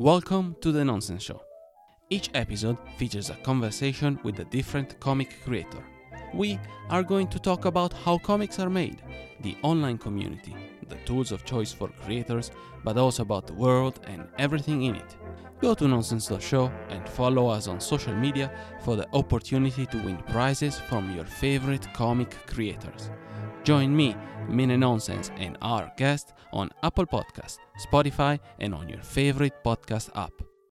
Welcome to The Nonsense Show. Each episode features a conversation with a different comic creator. We are going to talk about how comics are made, the online community, the tools of choice for creators, but also about the world and everything in it. Go to Nonsense.show and follow us on social media for the opportunity to win prizes from your favorite comic creators. Join me, Mine Nonsense, and our guest on Apple Podcasts, Spotify, and on your favorite podcast app.